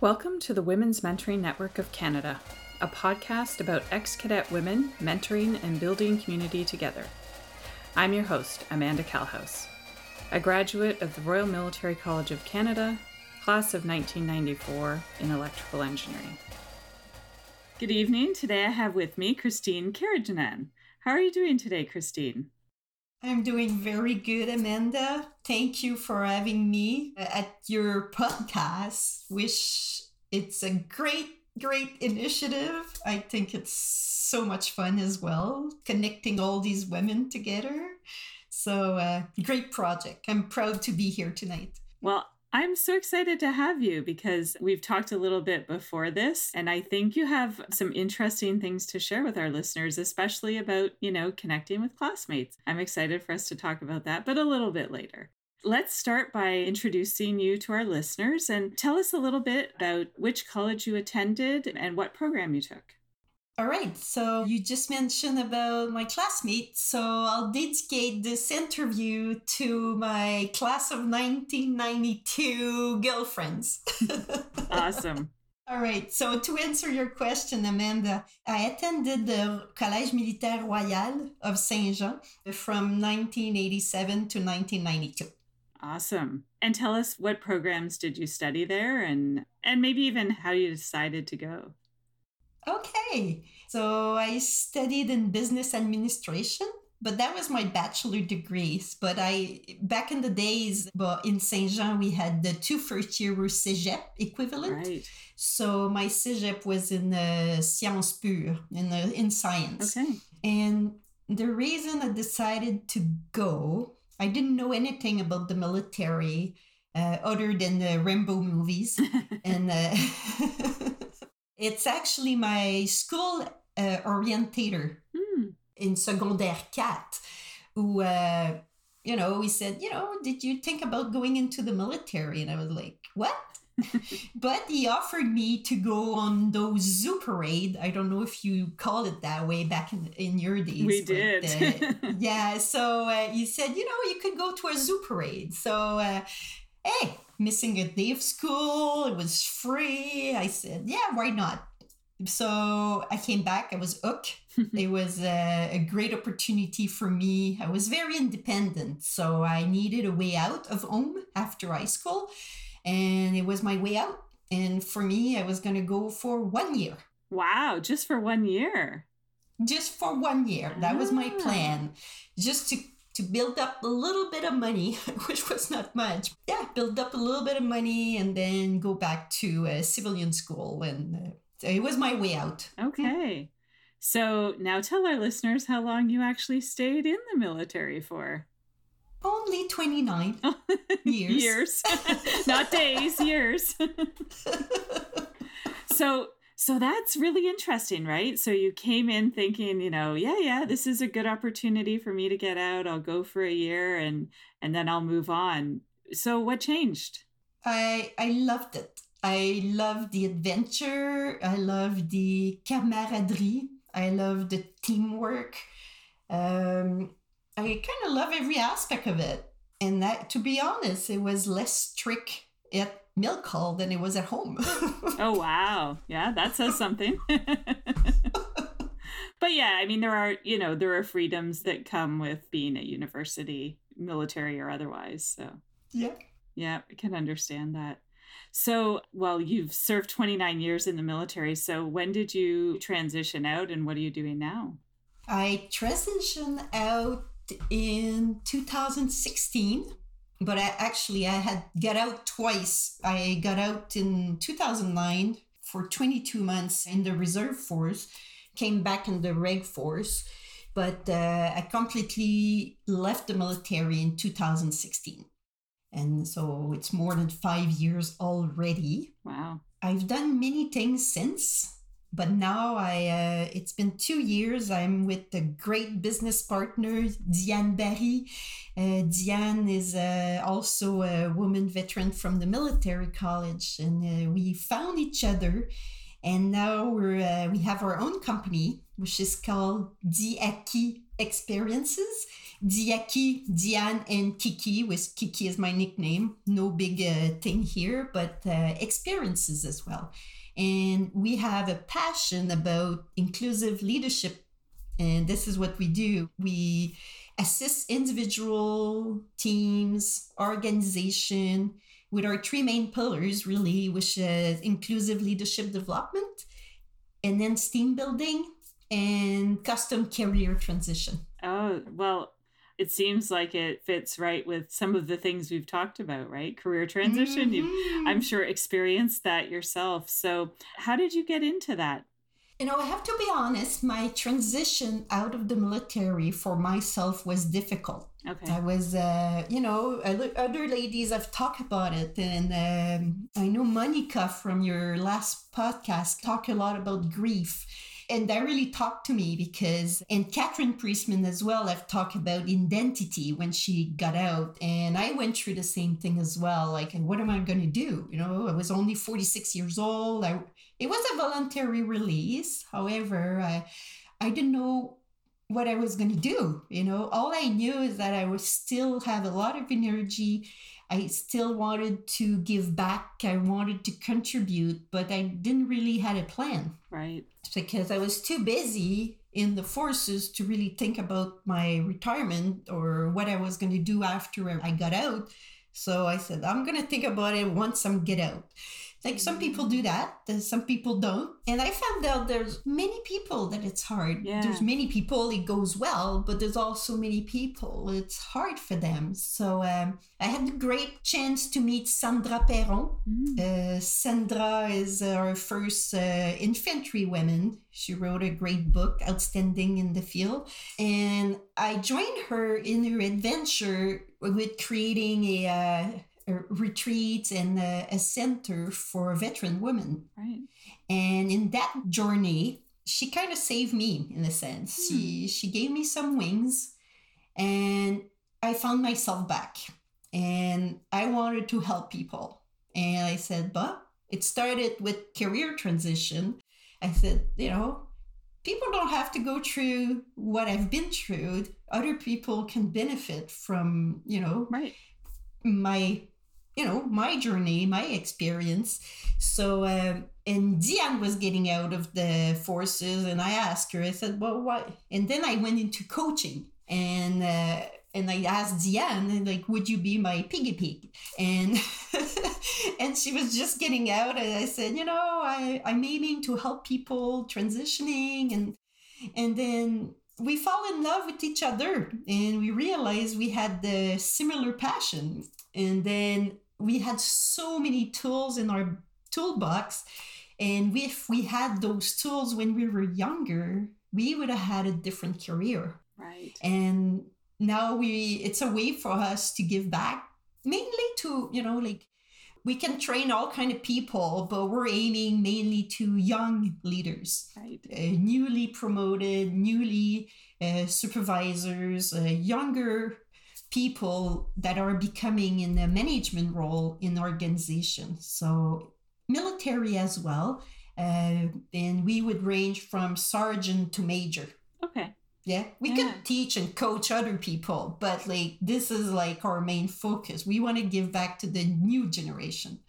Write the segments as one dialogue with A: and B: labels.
A: Welcome to the Women's Mentoring Network of Canada, a podcast about ex cadet women mentoring and building community together. I'm your host, Amanda Calhouse, a graduate of the Royal Military College of Canada, class of 1994 in electrical engineering. Good evening. Today I have with me Christine Karajanan. How are you doing today, Christine?
B: I'm doing very good, Amanda. Thank you for having me at your podcast. Wish it's a great, great initiative. I think it's so much fun as well, connecting all these women together. So, uh, great project. I'm proud to be here tonight.
A: Well, I'm so excited to have you because we've talked a little bit before this, and I think you have some interesting things to share with our listeners, especially about, you know, connecting with classmates. I'm excited for us to talk about that, but a little bit later. Let's start by introducing you to our listeners and tell us a little bit about which college you attended and what program you took.
B: All right. So you just mentioned about my classmates. So I'll dedicate this interview to my class of 1992 girlfriends.
A: awesome.
B: All right. So to answer your question, Amanda, I attended the Collège Militaire Royal of Saint Jean from 1987 to 1992.
A: Awesome. And tell us what programs did you study there and and maybe even how you decided to go.
B: Okay. So I studied in business administration, but that was my bachelor degrees. But I, back in the days, but in Saint Jean, we had the two first year cégep equivalent. Right. So my cégep was in uh, sciences pure, in, the, in science.
A: Okay.
B: And the reason I decided to go, I didn't know anything about the military uh, other than the Rambo movies. and uh, It's actually my school uh, orientator mm. in secondaire 4 who, uh, you know, he said, you know, did you think about going into the military? And I was like, what? but he offered me to go on those zoo parade. I don't know if you call it that way back in, in your days.
A: We did.
B: uh, yeah. So uh, he said, you know, you could go to a zoo parade. So, uh, hey, missing a day of school. It was free. I said, yeah, why not? So I came back. I was hooked. it was a, a, great opportunity for me. I was very independent. So I needed a way out of home after high school. And it was my way out. And for me, I was going to go for one year.
A: Wow, just for one year.
B: Just for one year. That ah. was my ah. plan. Just to to build up a little bit of money, which was not much. Yeah, build up a little bit of money and then go back to a civilian school. And uh, it was my way out.
A: Okay. So now tell our listeners how long you actually stayed in the military for.
B: Only 29 years.
A: years. not days, years. so so that's really interesting, right? So you came in thinking, you know, yeah, yeah, this is a good opportunity for me to get out. I'll go for a year and and then I'll move on. So what changed?
B: I I loved it. I love the adventure. I love the camaraderie. I love the teamwork. Um, I kind of love every aspect of it. And that, to be honest, it was less strict at milk hall than it was at home.
A: oh wow. Yeah, that says something. but yeah, I mean there are, you know, there are freedoms that come with being at university, military or otherwise. So
B: Yeah.
A: Yeah, I can understand that. So, well, you've served 29 years in the military. So, when did you transition out and what are you doing now?
B: I transitioned out in 2016 but I actually I had got out twice. I got out in 2009 for 22 months in the reserve force, came back in the reg force, but uh, I completely left the military in 2016. And so it's more than five years already.
A: Wow.
B: I've done many things since but now I uh, it's been two years. I'm with a great business partner, Diane Barry. Uh, Diane is uh, also a woman veteran from the military college, and uh, we found each other. And now we're uh, we have our own company, which is called Diaki Experiences, Diaki, Diane, and Kiki, with Kiki is my nickname. No big uh, thing here, but experiences as well. And we have a passion about inclusive leadership. And this is what we do. We assist individual teams, organization with our three main pillars, really, which is inclusive leadership development, and then team building and custom career transition.
A: Oh, well, it seems like it fits right with some of the things we've talked about, right? Career transition. Mm-hmm. You've, I'm sure, experienced that yourself. So, how did you get into that?
B: You know, I have to be honest, my transition out of the military for myself was difficult.
A: Okay.
B: I was, uh, you know, other ladies have talked about it. And um, I know Monica from your last podcast talked a lot about grief and that really talked to me because, and Catherine Priestman as well, I've talked about identity when she got out. And I went through the same thing as well. Like, what am I going to do? You know, I was only 46 years old. I, it was a voluntary release. However, I, I didn't know what I was going to do. You know, all I knew is that I would still have a lot of energy I still wanted to give back. I wanted to contribute, but I didn't really had a plan.
A: Right.
B: Because I was too busy in the forces to really think about my retirement or what I was going to do after I got out. So I said, I'm going to think about it once I get out. Like some people do that, some people don't. And I found out there's many people that it's hard.
A: Yeah.
B: There's many people it goes well, but there's also many people it's hard for them. So um, I had the great chance to meet Sandra Perron. Mm. Uh, Sandra is our first uh, infantry woman. She wrote a great book, Out Standing in the Field. And I joined her in her adventure with creating a uh, a retreat and a, a center for veteran women.
A: Right.
B: And in that journey, she kind of saved me in a sense. Hmm. She she gave me some wings and I found myself back and I wanted to help people. And I said, but it started with career transition. I said, you know, people don't have to go through what I've been through. Other people can benefit from, you know,
A: right.
B: my you know my journey my experience. So um, and diane was getting out of the forces and i asked her i said well what? And then i went into coaching and uh, and I asked Diane, like, would you be my piggy pig? And and she was just getting out, and I said, you know, I I'm aiming to help people transitioning, and and then we fall in love with each other, and we realized we had the similar passion, and then we had so many tools in our toolbox and if we had those tools when we were younger we would have had a different career.
A: Right.
B: And now we it's a way for us to give back mainly to you know like we can train all kind of people but we're aiming mainly to young leaders.
A: Right.
B: Uh, newly promoted newly uh, supervisors uh, younger people that are becoming in a management role in organizations. So military as well. Uh, and we would range from sergeant to major.
A: Okay.
B: Yeah, we yeah. could teach and coach other people, but like this is like our main focus. We want to give back to the new generation.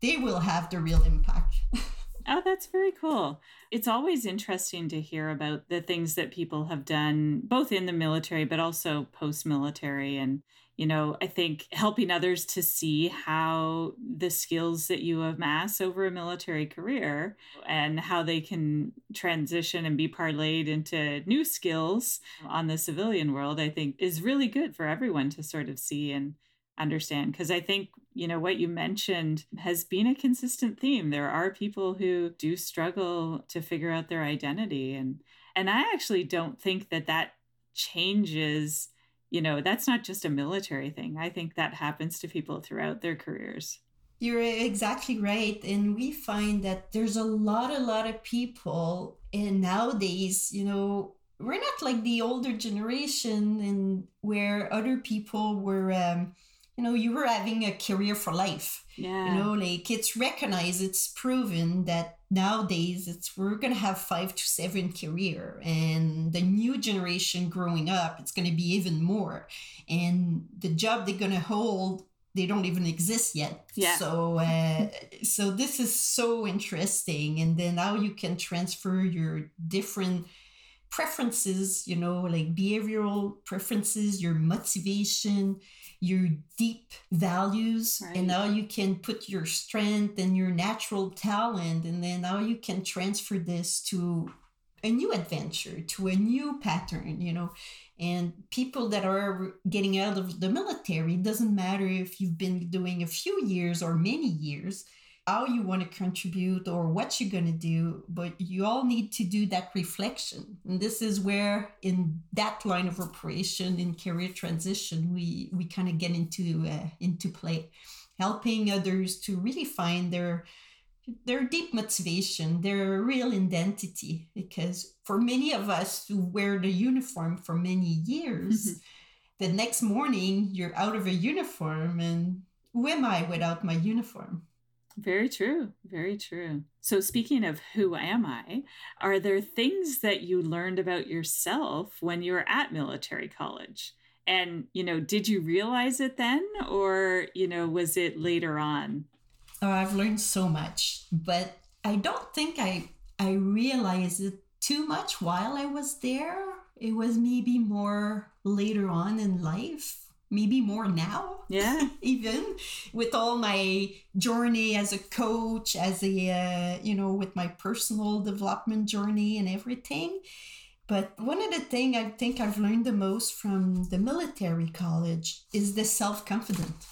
B: They will have the real impact.
A: Oh, that's very cool. It's always interesting to hear about the things that people have done, both in the military, but also post military. And, you know, I think helping others to see how the skills that you amass over a military career and how they can transition and be parlayed into new skills on the civilian world, I think is really good for everyone to sort of see and understand because i think you know what you mentioned has been a consistent theme. There are people who do struggle to figure out their identity and and i actually don't think that that changes you know that's not just a military thing. I think that happens to people throughout their careers.
B: You're exactly right and we find that there's a lot a lot of people and nowadays you know we're not like the older generation and where other people were um, you know, you were having a career for life.
A: Yeah.
B: You know, like it's recognized, it's proven that nowadays it's we're gonna have five to seven career, and the new generation growing up, it's gonna be even more, and the job they're gonna hold. They don't even exist yet.
A: Yeah.
B: So, uh, so this is so interesting, and then now you can transfer your different preferences. You know, like behavioral preferences, your motivation, your deep values
A: Right.
B: and now you can put your strength and your natural talent and then now you can transfer this to a new adventure to a new pattern you know and people that are getting out of the military it doesn't matter if you've been doing a few years or many years how you want to contribute or what you're going to do but you all need to do that reflection. And this is where in that line of operation in career transition we we kind of get into uh, into play. Helping others to really find their their deep motivation their real identity. Because for many of us who wear the uniform for many years the next morning you're out of a uniform and who am i without my uniform
A: Very true. Very true. So, speaking of who am I, are there things that you learned about yourself when you were at military college? And, you know, did you realize it then or, you know, was it later on?
B: Oh, I've learned so much, but I don't think I I realized it too much while I was there. It was maybe more later on in life, maybe more now.
A: Yeah.
B: even with all my journey as a coach, as a uh, you know, with my personal development journey and everything. But one of the things I think I've learned the most from the military college is the self confidence.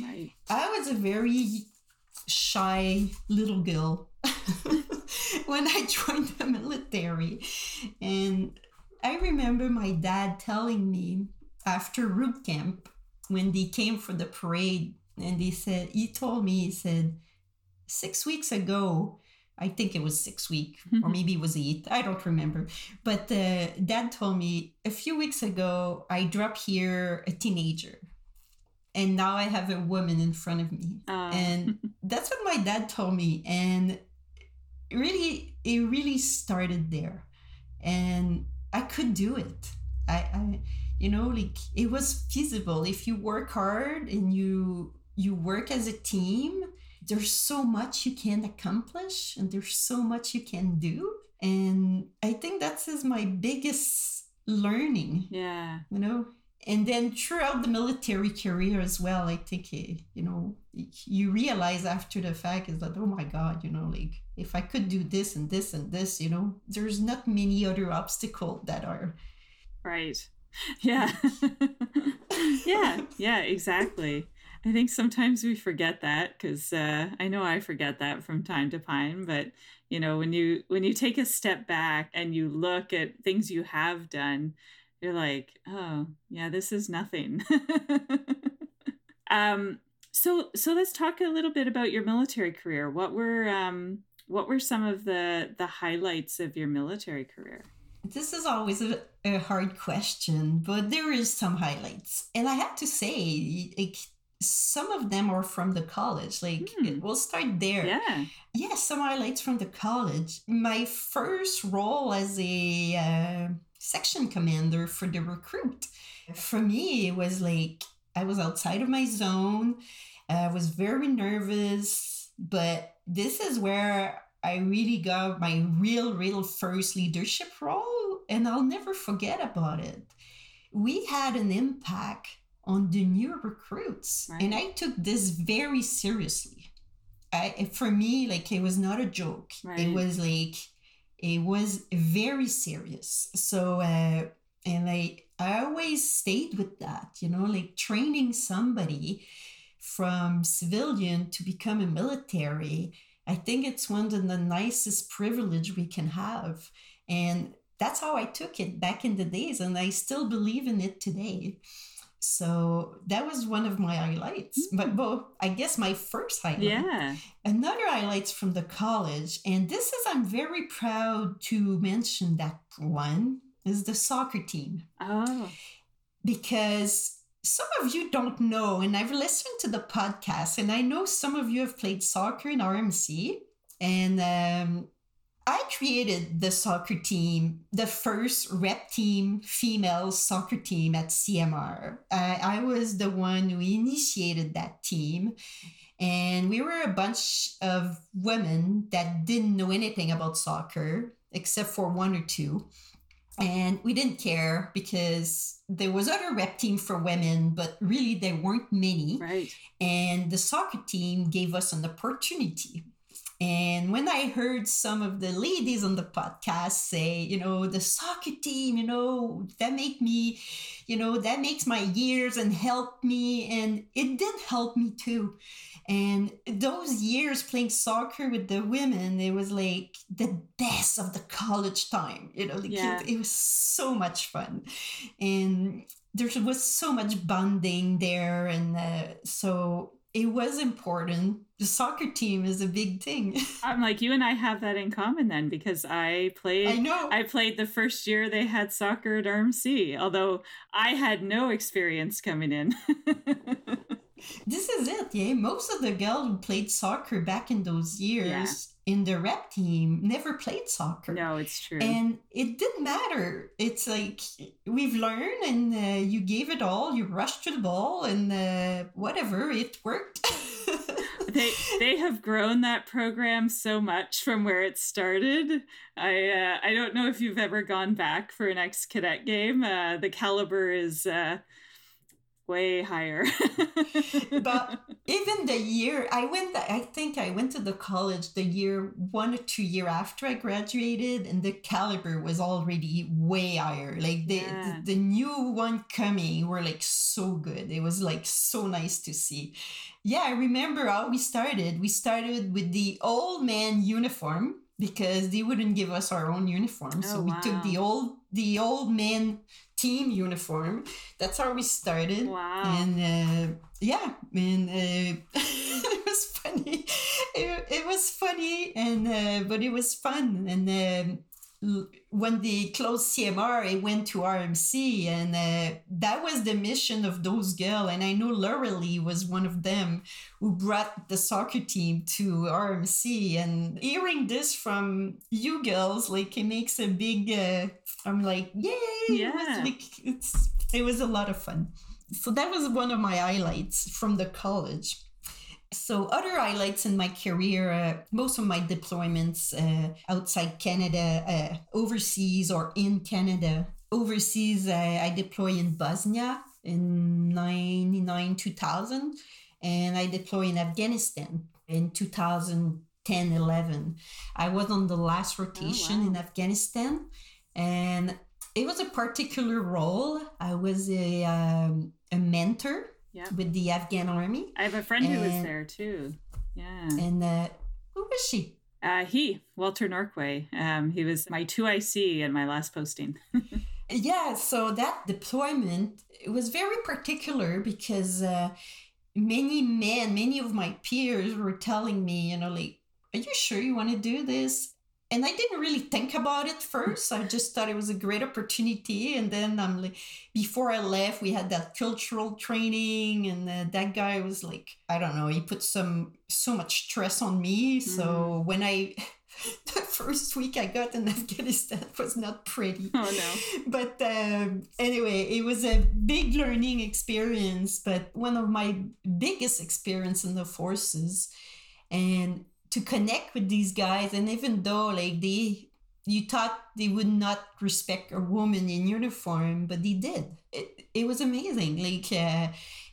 A: Right.
B: I was a very shy little girl when I joined the military. And I remember my dad telling me after root camp, when they came for the parade, and he said, he told me, he said, six weeks ago, I think it was six weeks, or maybe it was eight. I don't remember. But uh, dad told me a few weeks ago, I dropped here a teenager. And now I have a woman in front of me.
A: Uh,
B: And that's what my dad told me. And really, it really started there. And I could do it. I, I you know, like it was feasible. If you work hard and you you work as a team, there's so much you can accomplish and there's so much you can do. And I think that's is my biggest learning
A: yeah.
B: you know and then throughout the military career as well i think eh, you know you realize after the fact is that oh my god you know like if i could do this and this and this you know there's not many other obstacles that are
A: Right. Yeah. yeah. Yeah, exactly. I think sometimes we forget that because uh, I know I forget that from time to time. But you know, when you when you take a step back and you look at things you have done, you're like, oh yeah, this is nothing. um. So so let's talk a little bit about your military career. What were um what were some of the the highlights of your military career?
B: This is always a, a hard question but there is some highlights and i have to say like some of them are from the college like
A: Hmm.
B: we'll start there
A: Yeah.
B: Yeah, some highlights from the college. My first role as a uh, section commander for the recruit. For me, it was like I was outside of my zone. I was very nervous, but this is where I really got my real, real first leadership role, and I'll never forget about it. We had an impact on the new recruits,
A: Right.
B: and I took this very seriously. I, for me, like it was not a joke.
A: Right.
B: It was like it was very serious. So, uh, and I I always stayed with that. You know, like training somebody from civilian to become a military. I think it's one of the nicest privilege we can have, and that's how I took it back in the days, and I still believe in it today. So that was one of my highlights. Hmm. But well, I guess my first highlight.
A: Yeah.
B: Another highlights from the college, and this is I'm very proud to mention that one is the soccer team
A: Oh.
B: because some of you don't know, and I've listened to the podcast, and I know some of you have played soccer in RMC, and um, I created the soccer team, the first rep team female soccer team at CMR. Uh, I was the one who initiated that team. And we were a bunch of women that didn't know anything about soccer, except for one or two. And we didn't care because there was other rep team for women, but really there weren't many.
A: Right.
B: And the soccer team gave us an opportunity and when I heard some of the ladies on the podcast say, you know, the soccer team, you know, that make me, you know, that makes my years and help me. And it did help me too. And those years playing soccer with the women, it was like the best of the college time. You know, like
A: Yeah.
B: it, it was so much fun. And there was so much bonding there. And uh, so it was important. The soccer team is a big thing.
A: I'm like, you and I have that in common then because I played.
B: I know.
A: I played the first year they had soccer at RMC, although I had no experience coming in.
B: This is it, yeah. Most of the girls who played soccer back in those years in the rep team never played soccer.
A: no, it's true.
B: And it didn't matter. It's like we've learned, and uh, you gave it all. You rushed to the ball, and uh, whatever, it worked.
A: they they have grown that program so much from where it started. I uh, I don't know if you've ever gone back for an ex cadet game. Uh, the caliber is uh, way higher.
B: but even the year I went, I think I went to the college the year one or two year after I graduated, and the caliber was already way higher. Like the
A: Yeah.
B: the, the new one coming were like so good. It was like so nice to see. Yeah, I remember how we started. We started with the old man uniform because they wouldn't give us our own uniform, so
A: Oh,
B: we took the old the old man team uniform. That's how we started.
A: wow.
B: And uh, yeah, and uh, it was funny. It, it was funny, and uh, but it was fun. And um, when they closed CMR, it went to RMC, and uh, that was the mission of those girls. And I know Laura Lee was one of them who brought the soccer team to RMC. And hearing this from you girls, like it makes a big. Uh, I'm like, yay! It was
A: Yeah.
B: like, it's it was a lot of fun. So that was one of my highlights from the college. So other highlights in my career, uh, most of my deployments uh, outside Canada, uh, overseas or in Canada. Overseas, I deploy in Bosnia in 99, 2000, and I deploy in Afghanistan in 2010, 11. I was on the last rotation
A: wow.
B: in Afghanistan, and it was a particular role. I was a, um, a mentor
A: Yeah.
B: with the Afghan army.
A: I have a friend who was there too. Yeah.
B: And uh, who was she?
A: Uh, he, Walter Norquay. Um, he was my 2IC in my last posting.
B: Yeah, so that deployment it was very particular because uh, many men, many of my peers were telling me, you know, like, are you sure you want to do this? And I didn't really think about it first. I just thought it was a great opportunity. And then I'm like, before I left, we had that cultural training, and uh, that guy was like, I don't know, he put some so much stress on me. So when I the first week I got in Afghanistan was not pretty
A: oh no.
B: but um, anyway, it was a big learning experience, but one of my biggest experience in the forces, and to connect with these guys, and even though like they, you thought they would not respect a woman in uniform, but they did. It it was amazing. Like uh,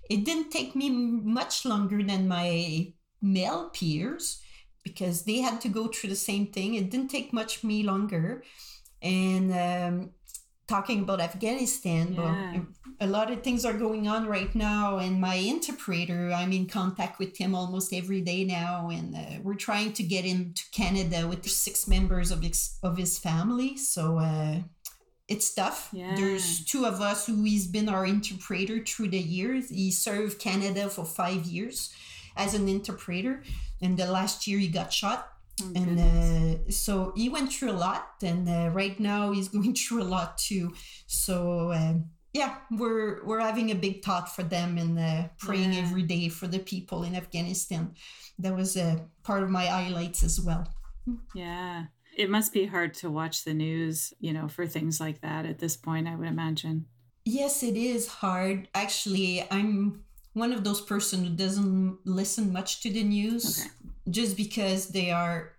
B: it didn't take me much longer than my male peers because they had to go through the same thing. It didn't take much me longer. And um, talking about Afghanistan,
A: Yeah.
B: a lot of things are going on right now. And my interpreter, I'm in contact with him almost every day now. And uh, we're trying to get him to Canada with six members of his, of his family. So uh, it's tough.
A: Yeah.
B: There's two of us who he's been our interpreter through the years. He served Canada for five years as an interpreter. And the last year he got shot
A: Oh,
B: and uh, so he went through a lot and uh, right now he's going through a lot too so uh, yeah, we're we're having a big thought for them and uh, praying
A: Yeah.
B: every day for the people in Afghanistan. That was a part of my highlights as well.
A: Yeah. It must be hard to watch the news, you know, for things like that at this point, I would imagine.
B: Yes, it is hard. Actually, I'm one of those person who doesn't listen much to the news
A: Okay.
B: Just because they are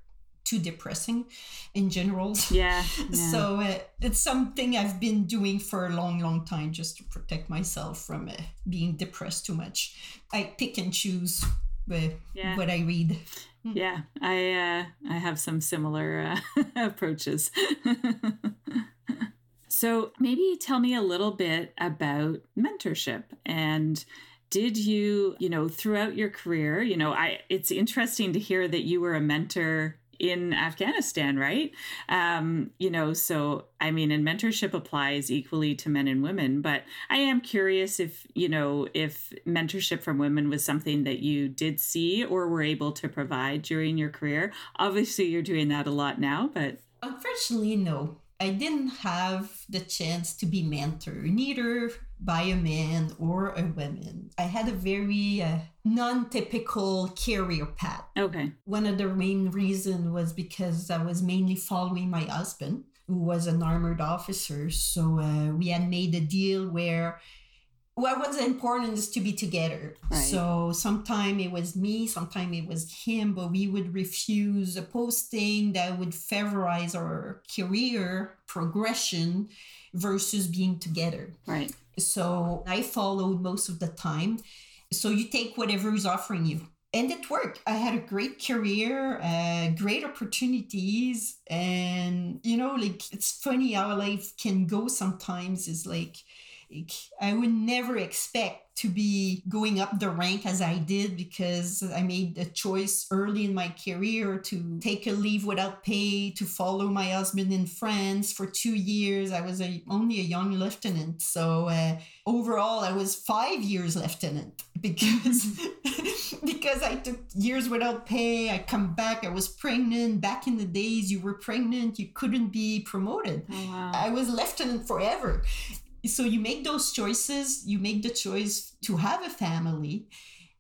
B: too depressing in general.
A: Yeah. yeah.
B: So uh, it's something I've been doing for a long, long time just to protect myself from uh, being depressed too much. I pick and choose uh,
A: Yeah.
B: what I read.
A: Yeah, I uh, I have some similar uh, approaches. so maybe tell me a little bit about mentorship and did you you know throughout your career you know i it's interesting to hear that you were a mentor in afghanistan right? Um you know so i mean and mentorship applies equally to men and women but i am curious if you know if mentorship from women was something that you did see or were able to provide during your career. Obviously you're doing that a lot now but
B: Unfortunately, no. I didn't have the chance to be mentored, neither by a man or a woman. I had a very uh, non typical career path.
A: okay
B: One of the main reasons was because I was mainly following my husband, who was an armored officer. So uh, we had made a deal where what was important is to be together.
A: Right.
B: So sometime it was me, sometime it was him, but we would refuse a posting that would favorize our career progression versus being together.
A: right
B: So I followed most of the time. So you take whatever is offering you. And it worked. I had a great career, uh, great opportunities. And, you know, like it's funny how life can go sometimes. Is like, like, I would never expect to be going up the rank as I did because I made a choice early in my career to take a leave without pay to follow my husband in France for two years. I was a, only a young lieutenant. So uh, overall, I was five years lieutenant because because I took years without pay. I come back. I was pregnant. Back in the days, you were pregnant. You couldn't be promoted.
A: oh wow
B: I was lieutenant forever. So you make those choices. You make the choice to have a family,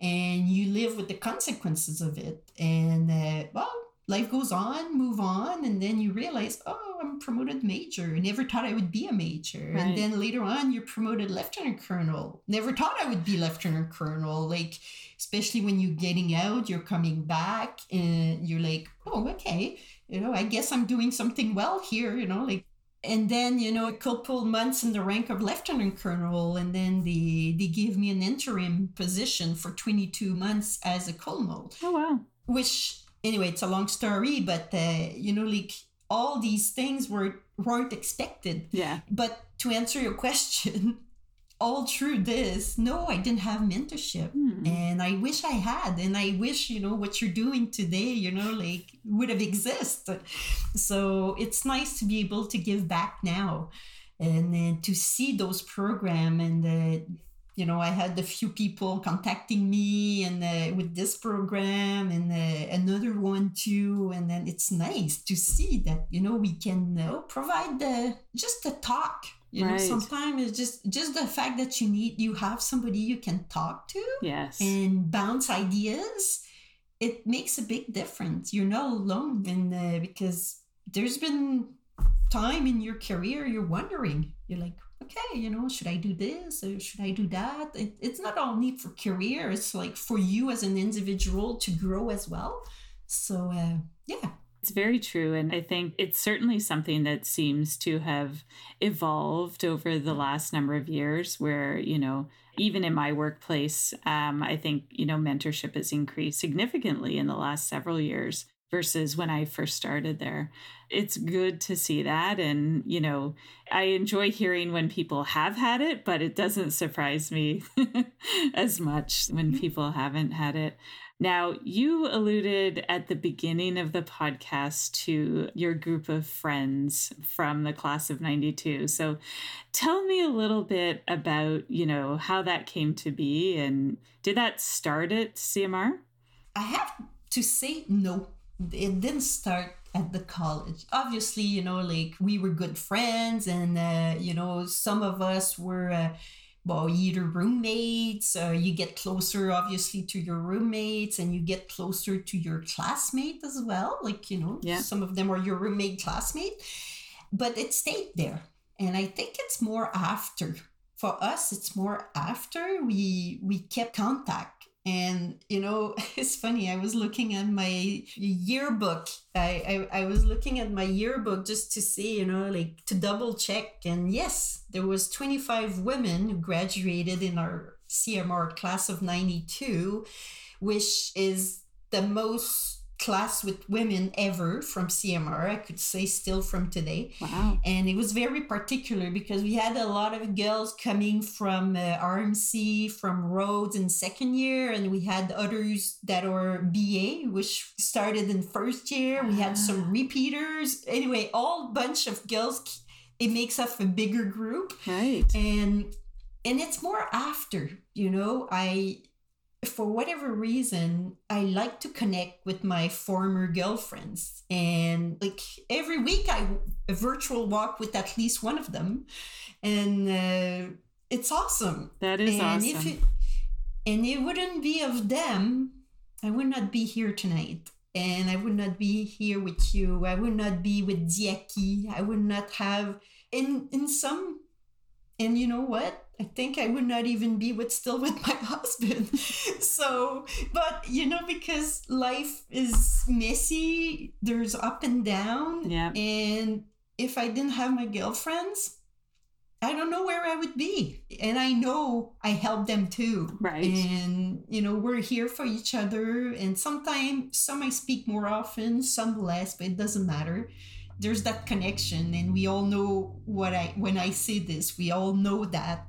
B: and you live with the consequences of it. And uh, well, life goes on, move on, and then you realize, oh, I'm promoted major. Never thought I would be a major.
A: Right.
B: And then later on, you're promoted lieutenant colonel. Never thought I would be lieutenant colonel. Like especially when you're getting out, you're coming back, and you're like, oh, okay, you know, I guess I'm doing something well here. You know, like and then you know a couple months in the rank of lieutenant colonel and then they they gave me an interim position for 22 months as a colonel.
A: Oh wow.
B: Which anyway it's a long story but uh, you know like all these things were weren't expected.
A: Yeah.
B: But to answer your question all through this no i didn't have mentorship.
A: Hmm.
B: and i wish i had and i wish you know what you're doing today you know like would have existed so it's nice to be able to give back now and then to see those program and uh, you know i had a few people contacting me and uh, with this program and uh, another one too. And then it's nice to see that you know we can uh, provide the just a talk you know sometimes it's just just the fact that you need you have somebody you can talk to
A: yes.
B: and bounce ideas it makes a big difference. You're not alone and uh, because there's been time in your career you're wondering. You're like okay you know should i do this or should i do that? It, it's not only for career it's like for you as an individual to grow as well. So uh, yeah
A: It's very true. And I think it's certainly something that seems to have evolved over the last number of years, where, you know, even in my workplace, um, I think, you know, mentorship has increased significantly in the last several years versus when I first started there. It's good to see that. And, you know, I enjoy hearing when people have had it, but it doesn't surprise me as much when people haven't had it. Now, you alluded at the beginning of the podcast to your group of friends from the class of 92. So tell me a little bit about, you know, how that came to be and did that start at CMR?
B: I have to say no. It didn't start at the college. Obviously, you know, like we were good friends, and uh, you know, some of us were. Uh, well, either roommates, uh, you get closer, obviously, to your roommates, and you get closer to your classmate as well. Like, you know,
A: Yeah.
B: some of them are your roommate classmate, but it stayed there. And I think it's more after. For us, it's more after we we kept contact. And you know, it's funny. I was looking at my yearbook. I, I I was looking at my yearbook just to see, you know, like to double check. And yes, there was 25 women who graduated in our CMR class of 92, which is the most class with women ever from CMR. I could say still from today
A: Wow.
B: and it was very particular because we had a lot of girls coming from uh, RMC, from Roads in second year, and we had others that are BA, which started in first year. We had some repeaters. Anyway, all bunch of girls. It makes up a bigger group,
A: Right.
B: and and it's more after. You know, I for whatever reason, I like to connect with my former girlfriends. And like every week, I a virtual walk with at least one of them. And uh, it's awesome.
A: That is
B: and
A: awesome.
B: If it, and it wouldn't be of them, I would not be here tonight. And I would not be here with you. I would not be with Diaki. I would not have in in some and you know what? I think I would not even be with still with my husband. so, but you know, because life is messy, there's up and down.
A: Yeah.
B: And if I didn't have my girlfriends, I don't know where I would be. And I know I help them too.
A: Right.
B: And, you know, we're here for each other. And sometimes some I speak more often, some less, but it doesn't matter. There's that connection. And we all know what I, when I say this, we all know that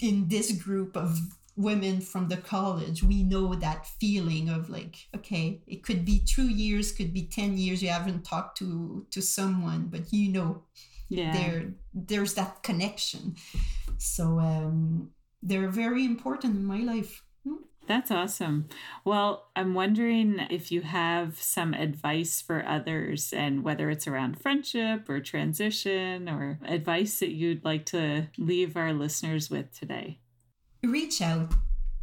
B: in this group of women from the college, we know that feeling of like, okay, it could be two years, could be 10 years you haven't talked to to someone, but you know
A: Yeah.
B: there there's that connection so um they're very important in my life?
A: That's awesome. Well, I'm wondering if you have some advice for others and whether it's around friendship or transition or advice that you'd like to leave our listeners with today.
B: reach out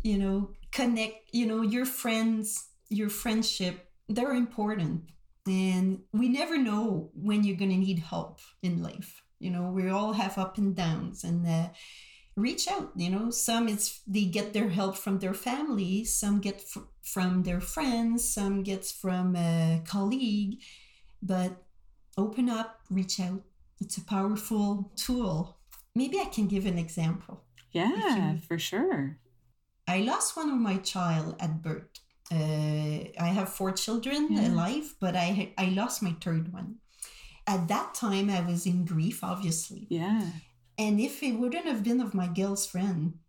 B: you know connect you know your friends your friendship they're important and we never know when you're going to need help in life you know we all have up and downs and uh, reach out you know some it's they get their help from their family some get f- from their friends some gets from a colleague but open up reach out it's a powerful tool maybe i can give an example
A: Yeah, for sure.
B: I lost one of my child at birth. Uh, I have four children
A: Yeah.
B: alive, but I I lost my third one. At that time, I was in grief, obviously.
A: Yeah.
B: And if it wouldn't have been of my girl's friend,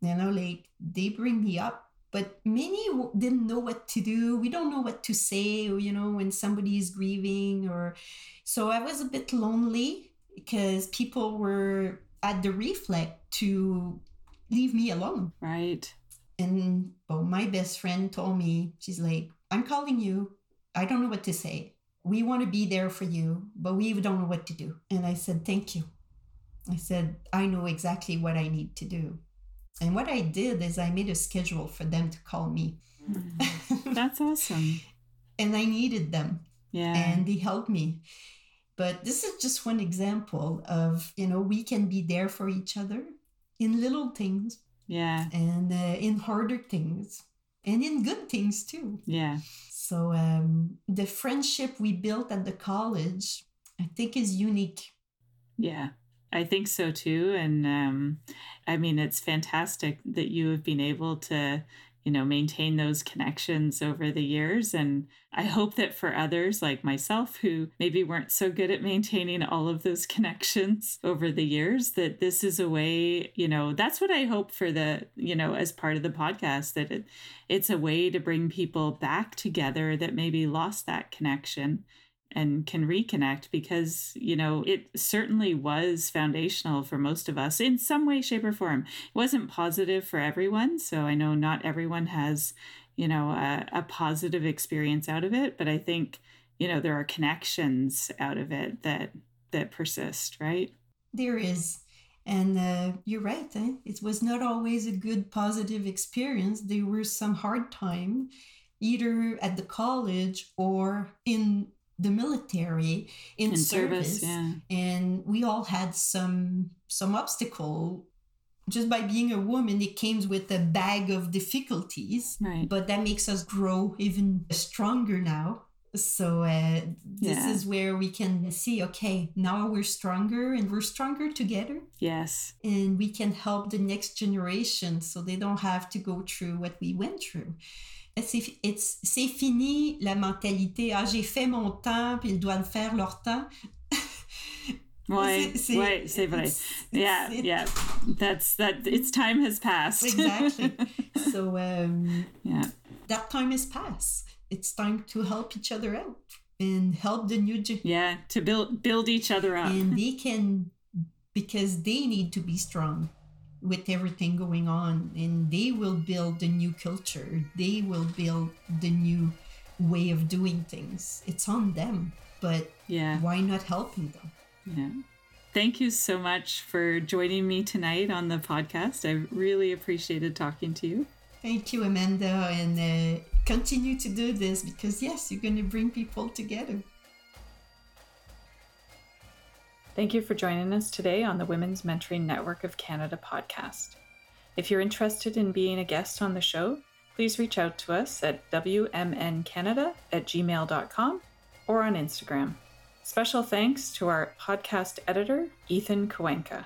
B: you know, like they bring me up, but many w- didn't know what to do. We don't know what to say, you know, when somebody is grieving, or so I was a bit lonely because people were at the reflect to leave me alone.
A: Right.
B: And well, my best friend told me, she's like, I'm calling you. I don't know what to say. We want to be there for you, but we don't know what to do. And I said, Thank you. I said, I know exactly what I need to do. And what I did is I made a schedule for them to call me.
A: That's awesome.
B: and I needed them
A: Yeah.
B: and they helped me. But this is just one example of, you know, we can be there for each other in little things
A: yeah.
B: and uh, in harder things and in good things too.
A: Yeah.
B: So um, the friendship we built at the college, I think, is unique.
A: Yeah, I think so too. And um, I mean, it's fantastic that you have been able to, you know, maintain those connections over the years. And I hope that for others like myself who maybe weren't so good at maintaining all of those connections over the years, that this is a way, you know, that's what I hope for the, you know, as part of the podcast, that it, it's a way to bring people back together that maybe lost that connection and can reconnect because you know it certainly was foundational for most of us in some way shape or form. It wasn't positive for everyone so i know not everyone has you know a, a positive experience out of it but i think you know there are connections out of it that that persist right?
B: There is. And uh, you're right eh? it was not always a good positive experience. There were some hard time either at the college or in the military in, in service, service yeah. and we all had some some obstacle. Just by being a woman it comes with a bag of difficulties
A: right.
B: but that makes us grow even stronger now. So uh, this yeah. is where we can see okay now we're stronger and we're stronger together.
A: Yes.
B: And we can help the next generation so they don't have to go through what we went through c'est fini la mentalité ah j'ai fait mon temps puis ils doivent faire leur temps
A: Ouais, c'est, ouais, c'est vrai. Yeah, yeah. That's that. Its time has passed.
B: exactly. So um,
A: yeah,
B: that time has passed. It's time to help each other out and help the new.
A: Yeah, to build build each other up.
B: And they can, because they need to be strong with everything going on, and they will build the new culture. They will build the new way of doing things. It's on them, but
A: yeah,
B: why not helping them?
A: Yeah. Thank you so much for joining me tonight on the podcast. I really appreciated talking to you.
B: Thank you, Amanda, and uh, continue to do this because, yes, you're going to bring people together.
A: Thank you for joining us today on the Women's Mentoring Network of Canada podcast. If you're interested in being a guest on the show, please reach out to us at wmncanada at gmail.com or on Instagram. Special thanks to our podcast editor, Ethan Kowenka.